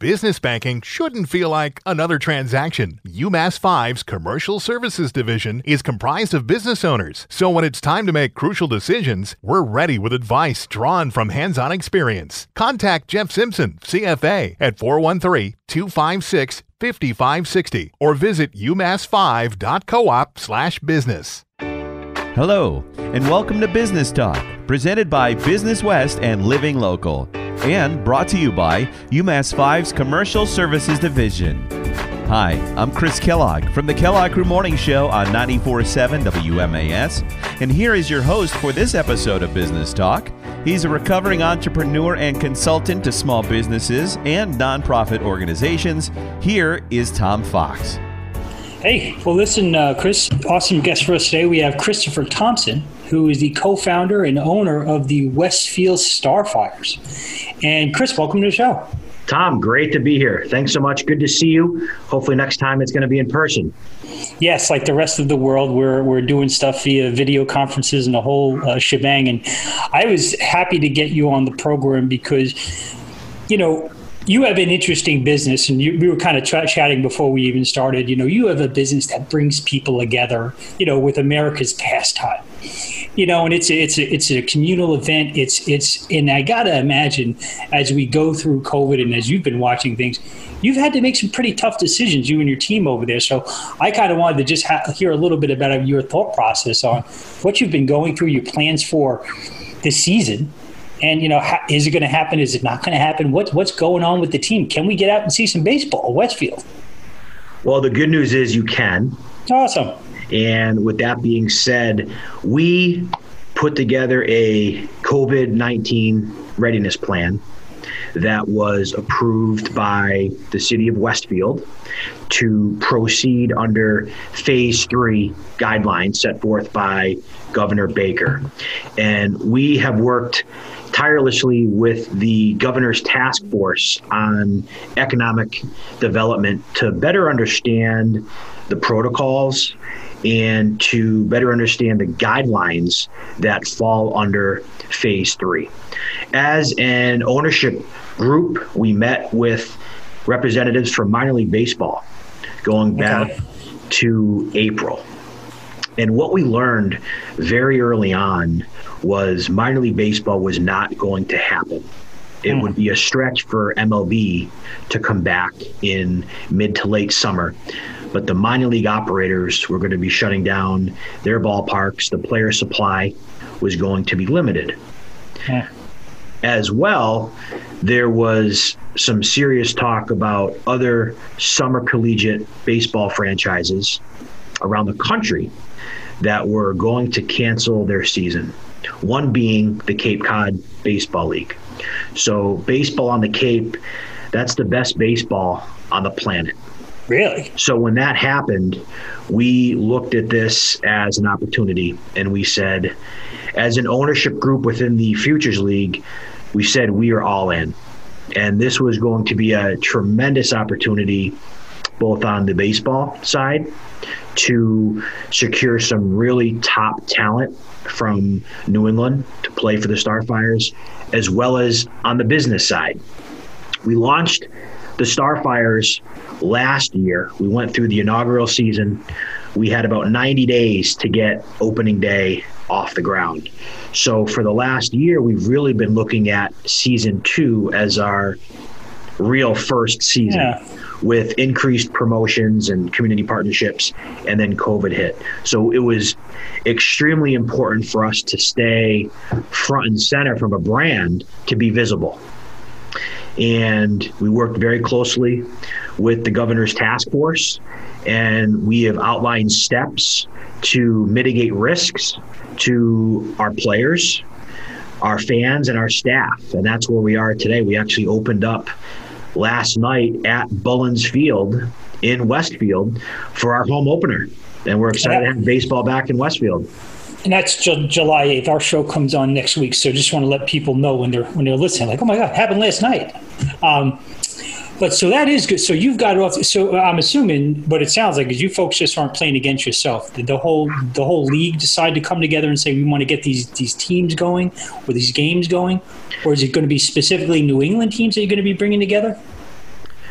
Business banking shouldn't feel like another transaction. UMass 5's Commercial Services Division is comprised of business owners, so when it's time to make crucial decisions, we're ready with advice drawn from hands on experience. Contact Jeff Simpson, CFA, at 413 256 5560 or visit umass5.coop slash business. Hello, and welcome to Business Talk, presented by Business West and Living Local and brought to you by UMass 5's Commercial Services Division. Hi, I'm Chris Kellogg from the Kellogg Crew Morning Show on 94.7 WMAS, and here is your host for this episode of Business Talk. He's a recovering entrepreneur and consultant to small businesses and nonprofit organizations. Here is Tom Fox. Hey, well, listen, uh, Chris, awesome guest for us today. We have Christopher Thompson, who is the co founder and owner of the Westfield Starfires. And Chris, welcome to the show. Tom, great to be here. Thanks so much. Good to see you. Hopefully, next time it's going to be in person. Yes, like the rest of the world, we're, we're doing stuff via video conferences and the whole uh, shebang. And I was happy to get you on the program because, you know, you have an interesting business, and you, we were kind of ch- chatting before we even started. You know, you have a business that brings people together. You know, with America's pastime you know, and it's a, it's a, it's a communal event. It's it's and I gotta imagine as we go through COVID and as you've been watching things, you've had to make some pretty tough decisions, you and your team over there. So I kind of wanted to just ha- hear a little bit about your thought process on what you've been going through, your plans for this season, and you know, ha- is it going to happen? Is it not going to happen? What's what's going on with the team? Can we get out and see some baseball, Westfield? Well, the good news is you can. Awesome. And with that being said, we put together a COVID 19 readiness plan that was approved by the city of Westfield to proceed under phase three guidelines set forth by Governor Baker. And we have worked tirelessly with the governor's task force on economic development to better understand the protocols and to better understand the guidelines that fall under phase three. As an ownership group, we met with representatives from minor league baseball going back okay. to April. And what we learned very early on was minor league baseball was not going to happen. It mm. would be a stretch for MLB to come back in mid to late summer but the minor league operators were going to be shutting down their ballparks. The player supply was going to be limited. Yeah. As well, there was some serious talk about other summer collegiate baseball franchises around the country that were going to cancel their season. One being the Cape Cod Baseball League. So, baseball on the Cape, that's the best baseball on the planet. Really? So when that happened, we looked at this as an opportunity and we said, as an ownership group within the Futures League, we said we are all in. And this was going to be a tremendous opportunity, both on the baseball side, to secure some really top talent from New England to play for the Starfires, as well as on the business side. We launched the Starfires last year. We went through the inaugural season. We had about 90 days to get opening day off the ground. So for the last year, we've really been looking at season two as our real first season. Yeah. With increased promotions and community partnerships, and then COVID hit. So it was extremely important for us to stay front and center from a brand to be visible and we worked very closely with the governor's task force and we have outlined steps to mitigate risks to our players our fans and our staff. And that's where we are today. We actually opened up last night at bullens field in westfield for our home opener. And we're excited to have baseball back in westfield and that's Ju- July 8th. Our show comes on next week, so just want to let people know when they're when they're listening. Like, oh my God, happened last night. Um, but so that is good. So you've got off. So I'm assuming, but it sounds like you folks just aren't playing against yourself. Did the whole the whole league decide to come together and say we want to get these these teams going or these games going, or is it going to be specifically New England teams that you're going to be bringing together?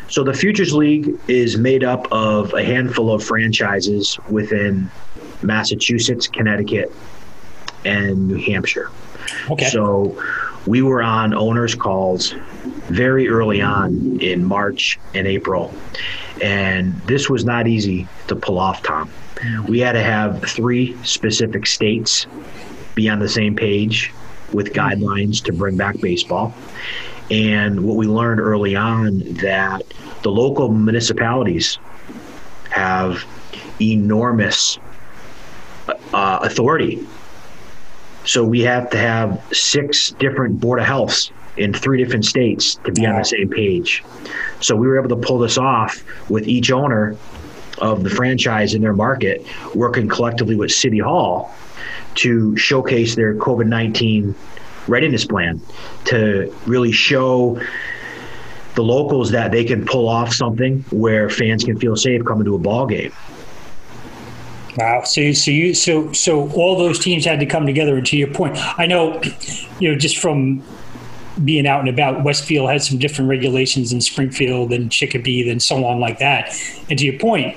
So the Futures League is made up of a handful of franchises within Massachusetts, Connecticut, and New Hampshire. Okay. So we were on owners' calls very early on in March and April. And this was not easy to pull off, Tom. We had to have three specific states be on the same page with guidelines to bring back baseball. And what we learned early on that the local municipalities have enormous uh, authority. So we have to have six different board of healths in three different states to be on the same page. So we were able to pull this off with each owner of the franchise in their market working collectively with City Hall to showcase their COVID 19 readiness plan to really show the locals that they can pull off something where fans can feel safe coming to a ball game. Wow. So, so you, so, so all those teams had to come together. And to your point, I know, you know, just from being out and about, Westfield has some different regulations in Springfield and Chicopee and so on like that. And to your point,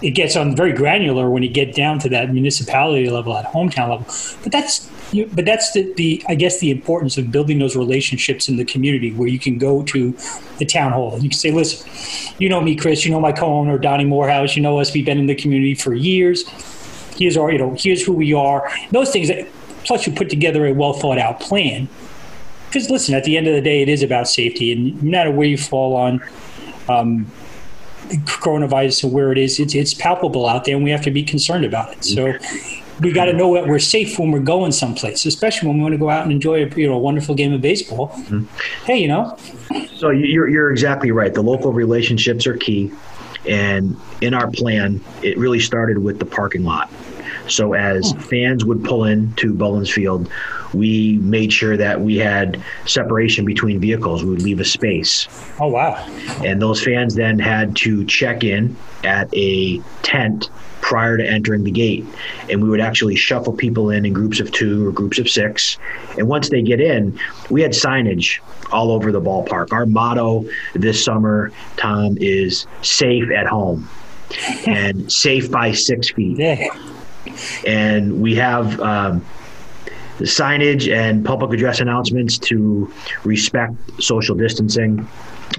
it gets on very granular when you get down to that municipality level, at hometown level. But that's you, but that's the, the I guess the importance of building those relationships in the community where you can go to the town hall. and You can say, listen, you know me, Chris. You know my co-owner, Donnie Morehouse. You know us. We've been in the community for years. Here's our, you know, here's who we are. Those things. That, plus, you put together a well thought out plan. Because listen, at the end of the day, it is about safety, and no matter where you fall on. Um, coronavirus and where it is, it's, it's palpable out there, and we have to be concerned about it. So, we got to know that we're safe when we're going someplace, especially when we want to go out and enjoy a you know a wonderful game of baseball. Mm-hmm. Hey, you know. So you're you're exactly right. The local relationships are key, and in our plan, it really started with the parking lot. So as hmm. fans would pull in to Bullens Field, we made sure that we had separation between vehicles. We would leave a space. Oh wow! And those fans then had to check in at a tent prior to entering the gate. And we would actually shuffle people in in groups of two or groups of six. And once they get in, we had signage all over the ballpark. Our motto this summer, Tom, is safe at home and safe by six feet. Yeah. And we have um, the signage and public address announcements to respect social distancing.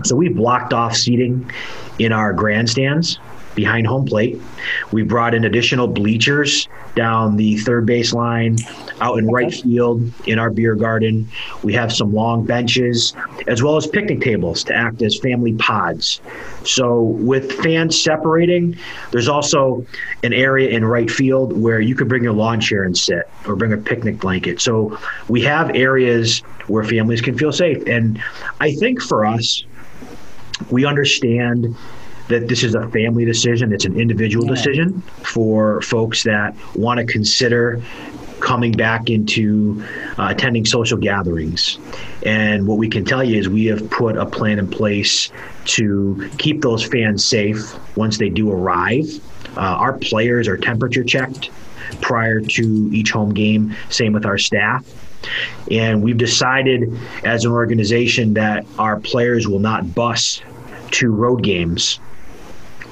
So we blocked off seating in our grandstands behind home plate. We brought in additional bleachers down the third base line, out in right field in our beer garden. We have some long benches, as well as picnic tables to act as family pods. So, with fans separating, there's also an area in right field where you could bring your lawn chair and sit, or bring a picnic blanket. So, we have areas where families can feel safe. And I think for us, we understand that this is a family decision. It's an individual yeah. decision for folks that want to consider coming back into uh, attending social gatherings. And what we can tell you is we have put a plan in place to keep those fans safe once they do arrive. Uh, our players are temperature checked prior to each home game, same with our staff. And we've decided as an organization that our players will not bus to road games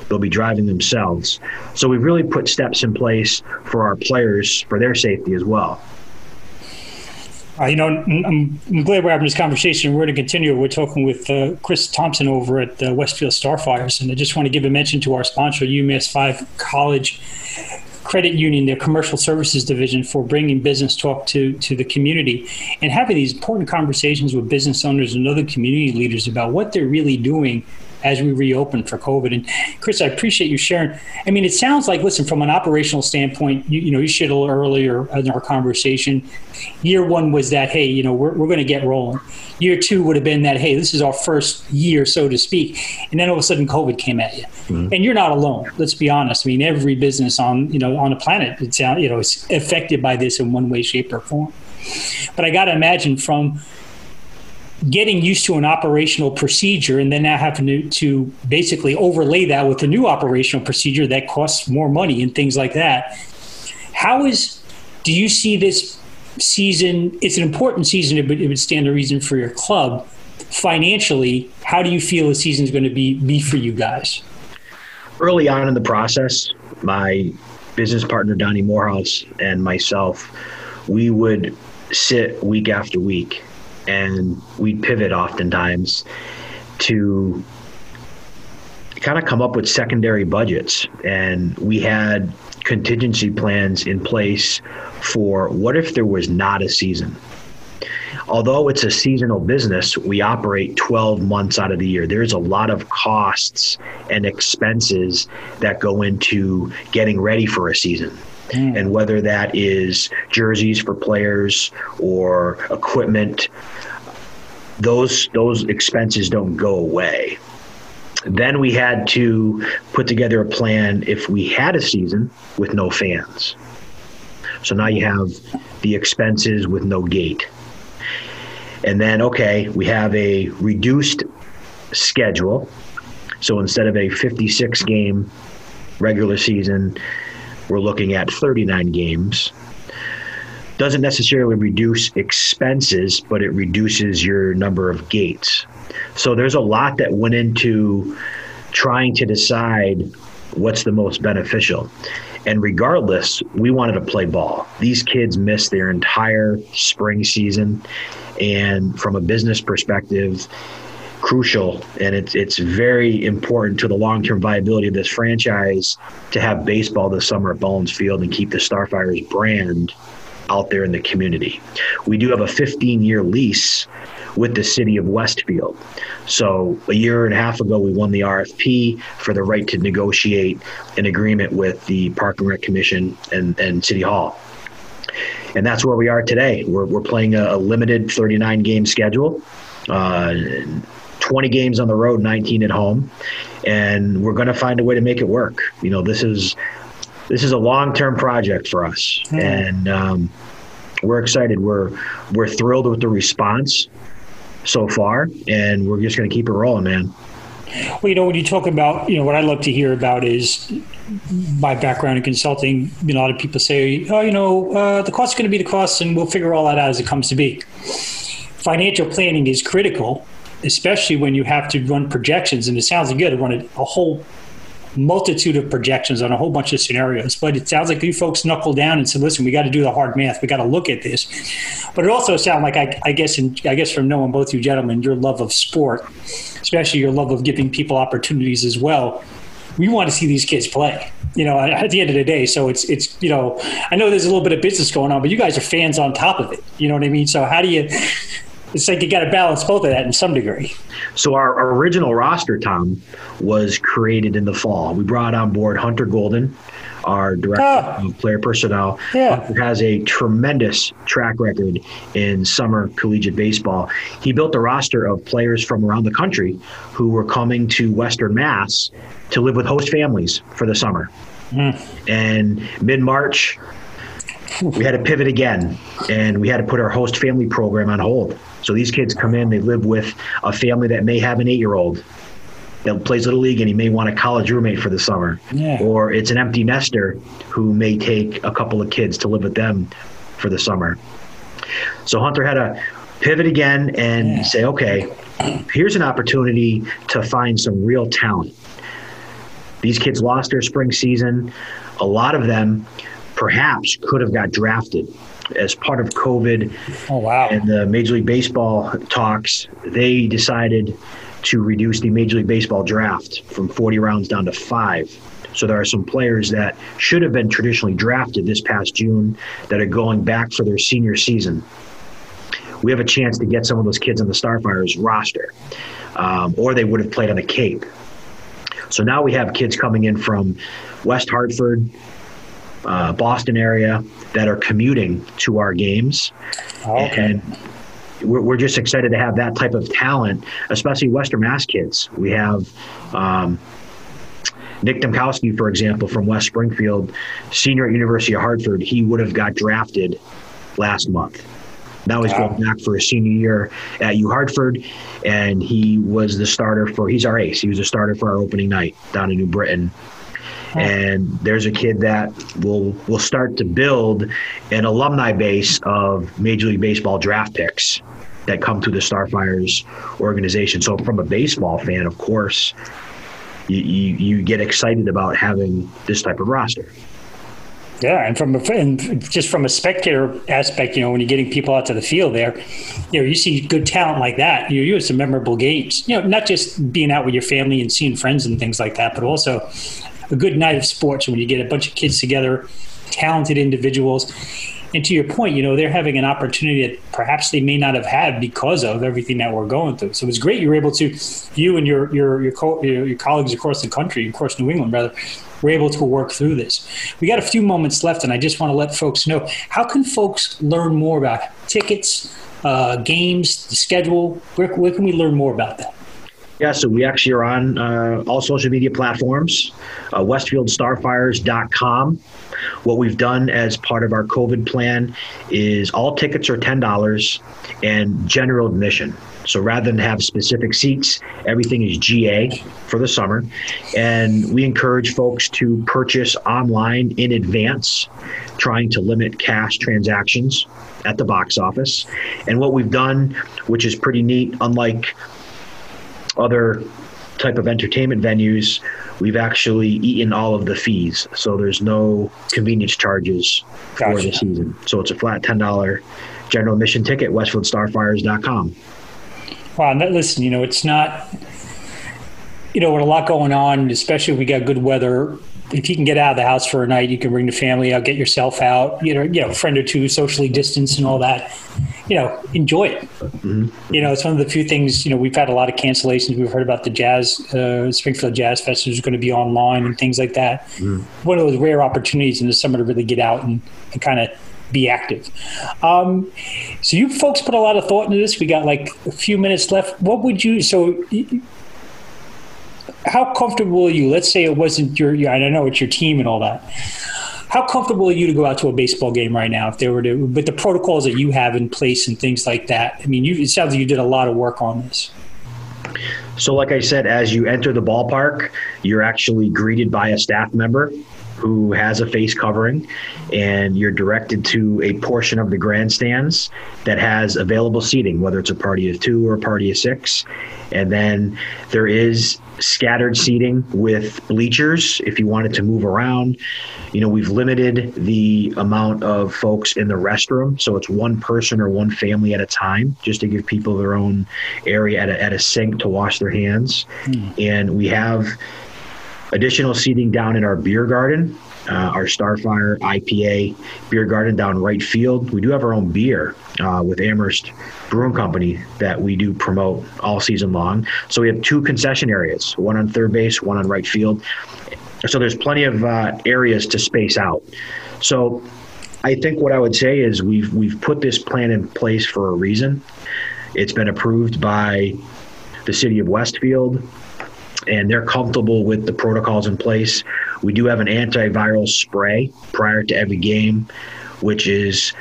they'll be driving themselves. So we've really put steps in place for our players for their safety as well. Uh, you know, I'm, I'm, glad we're having this conversation. We're going to continue. We're talking with uh, Chris Thompson over at uh, Westfield Starfires, and I just want to give a mention to our sponsor, UMass Five College Credit Union, their commercial services division, for bringing business talk to to the community and having these important conversations with business owners and other community leaders about what they're really doing as we reopen for COVID. And Chris, I appreciate you sharing. I mean, it sounds like, listen, from an operational standpoint, you, you know, you shared a little earlier in our conversation. Year one was that, hey, you know, we're, we're going to get rolling. Year two would have been that, hey, this is our first year, so to speak. And then all of a sudden, COVID came at you, mm-hmm. and you're not alone. Let's be honest. I mean, every business on you know on the planet, it's you know, it's affected by this in one way, shape, or form. But I got to imagine from getting used to an operational procedure and then now having to, to basically overlay that with a new operational procedure that costs more money and things like that. How is, do you see this season? It's an important season, but it would stand a reason for your club financially, how do you feel the season is going to be be for you guys? Early on in the process, my business partner Donnie Morehouse and myself, we would sit week after week, and we'd pivot oftentimes to kind of come up with secondary budgets, and we had contingency plans in place for what if there was not a season although it's a seasonal business, we operate 12 months out of the year. There's a lot of costs and expenses that go into getting ready for a season. Mm. And whether that is jerseys for players or equipment, those those expenses don't go away. Then we had to put together a plan if we had a season with no fans. So now you have the expenses with no gate. And then, okay, we have a reduced schedule. So instead of a 56 game regular season, we're looking at 39 games. Doesn't necessarily reduce expenses, but it reduces your number of gates. So there's a lot that went into trying to decide what's the most beneficial. And regardless, we wanted to play ball. These kids missed their entire spring season and from a business perspective, crucial and it's it's very important to the long-term viability of this franchise to have baseball this summer at Bullens Field and keep the Starfires brand out there in the community. We do have a 15-year lease with the city of Westfield. So a year and a half ago, we won the RFP for the right to negotiate an agreement with the Park and Rec Commission and, and City Hall and that's where we are today. We're, we're playing a, a limited 39 game schedule, uh, 20 games on the road, 19 at home, and we're going to find a way to make it work. You know, this is this is a long term project for us, mm. and um, we're excited. We're we're thrilled with the response so far, and we're just going to keep it rolling, man. Well, you know, when you talk about, you know, what I love to hear about is my background in consulting. You know, a lot of people say, oh, you know, uh, the cost is going to be the cost, and we'll figure all that out as it comes to be. Financial planning is critical, especially when you have to run projections. And it sounds like you to run a, a whole multitude of projections on a whole bunch of scenarios. But it sounds like you folks knuckle down and said, "Listen, we got to do the hard math. We got to look at this." But it also sounds like I, I guess, in, I guess from knowing both you gentlemen, your love of sport, especially your love of giving people opportunities as well. We want to see these kids play. You know, at the end of the day, so it's it's you know, I know there's a little bit of business going on, but you guys are fans on top of it. You know what I mean? So how do you it's like you got to balance both of that in some degree. So our original roster, Tom, was created in the fall. We brought on board Hunter Golden, our director ah, of player personnel. Yeah. Hunter has a tremendous track record in summer collegiate baseball. He built a roster of players from around the country who were coming to Western Mass to live with host families for the summer. Mm. And mid March, we had to pivot again and we had to put our host family program on hold. So these kids come in, they live with a family that may have an eight year old that plays little league and he may want a college roommate for the summer. Yeah. Or it's an empty nester who may take a couple of kids to live with them for the summer. So Hunter had to pivot again and yeah. say, okay, here's an opportunity to find some real talent. These kids lost their spring season. A lot of them perhaps could have got drafted as part of COVID. Oh wow! And the Major League Baseball talks, they decided to reduce the Major League Baseball draft from 40 rounds down to five. So there are some players that should have been traditionally drafted this past June that are going back for their senior season. We have a chance to get some of those kids on the Starfires roster, um, or they would have played on the Cape. So now we have kids coming in from West Hartford, uh, Boston area that are commuting to our games. Okay. And we're, we're just excited to have that type of talent, especially Western Mass kids. We have um, Nick Dombkowski, for example, from West Springfield, senior at University of Hartford. He would have got drafted last month. Now he's wow. going back for his senior year at U Hartford, and he was the starter for. He's our ace. He was a starter for our opening night down in New Britain and there's a kid that will will start to build an alumni base of Major League Baseball draft picks that come through the Starfires organization. So, from a baseball fan, of course, you, you, you get excited about having this type of roster. Yeah, and from a, and just from a spectator aspect, you know, when you're getting people out to the field there, you know, you see good talent like that. You, you have some memorable games. You know, not just being out with your family and seeing friends and things like that, but also a good night of sports when you get a bunch of kids together, talented individuals. And to your point, you know, they're having an opportunity that perhaps they may not have had because of everything that we're going through. So it's great you were able to, you and your your your, co- your colleagues across the country, across New England, rather, we're able to work through this. We got a few moments left, and I just want to let folks know how can folks learn more about tickets, uh, games, the schedule. Where, where can we learn more about that? Yeah, so we actually are on uh, all social media platforms, uh, westfieldstarfires.com. What we've done as part of our COVID plan is all tickets are $10 and general admission. So rather than have specific seats, everything is GA for the summer. And we encourage folks to purchase online in advance, trying to limit cash transactions at the box office. And what we've done, which is pretty neat, unlike other type of entertainment venues, we've actually eaten all of the fees. So there's no convenience charges gotcha. for the season. So it's a flat $10 general admission ticket, westfieldstarfires.com. Wow, and listen, you know, it's not, you know, with a lot going on, especially if we got good weather. If you can get out of the house for a night, you can bring the family out, get yourself out, you know, you know, friend or two, socially distance and all that. You know, enjoy it. Mm-hmm. You know, it's one of the few things. You know, we've had a lot of cancellations. We've heard about the Jazz uh, Springfield Jazz Festival is going to be online and things like that. Mm-hmm. One of those rare opportunities in the summer to really get out and, and kind of be active. Um, so you folks put a lot of thought into this. We got like a few minutes left. What would you so? How comfortable are you? Let's say it wasn't your. I don't know it's your team and all that. How comfortable are you to go out to a baseball game right now? If they were to, with the protocols that you have in place and things like that. I mean, you, it sounds like you did a lot of work on this. So, like I said, as you enter the ballpark, you're actually greeted by a staff member who has a face covering, and you're directed to a portion of the grandstands that has available seating, whether it's a party of two or a party of six. And then there is scattered seating with bleachers if you wanted to move around. You know, we've limited the amount of folks in the restroom, so it's one person or one family at a time, just to give people their own area at a, at a sink to wash their hands. Mm. And we have additional seating down in our beer garden, uh, our Starfire IPA beer garden down right field. We do have our own beer uh, with Amherst Brewing Company that we do promote all season long. So we have two concession areas, one on third base, one on right field. So there's plenty of uh, areas to space out. So I think what I would say is we've we've put this plan in place for a reason. It's been approved by the city of Westfield and they're comfortable with the protocols in place. We do have an antiviral spray prior to every game, which is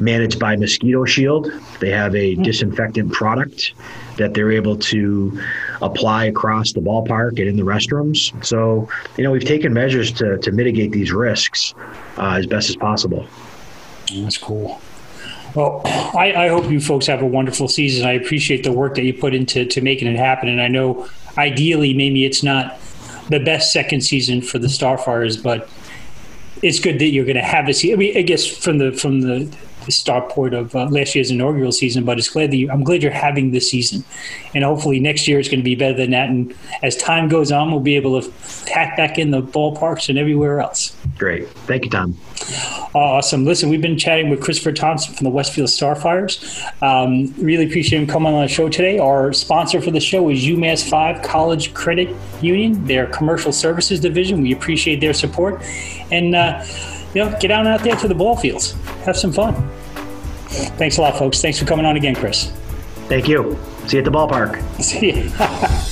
managed by Mosquito Shield. They have a mm. disinfectant product that they're able to apply across the ballpark and in the restrooms. So, you know, we've taken measures to, to mitigate these risks uh, as best as possible. That's cool. Well, I, I, hope you folks have a wonderful season. I appreciate the work that you put into to making it happen, and I know ideally maybe it's not the best second season for the Starfires, but it's good that you're going to have this. I mean, I guess from the from the the start point of uh, last year's inaugural season, but it's glad that you, I'm glad you're having this season, and hopefully next year it's going to be better than that. And as time goes on, we'll be able to tack back in the ballparks and everywhere else. Great, thank you, Tom. Awesome. Listen, we've been chatting with Christopher Thompson from the Westfield Starfires. Um, really appreciate him coming on the show today. Our sponsor for the show is UMass Five College Credit Union, their commercial services division. We appreciate their support, and. Uh, you know, get out out there to the ball fields. Have some fun. Thanks a lot, folks. Thanks for coming on again, Chris. Thank you. See you at the ballpark. See you.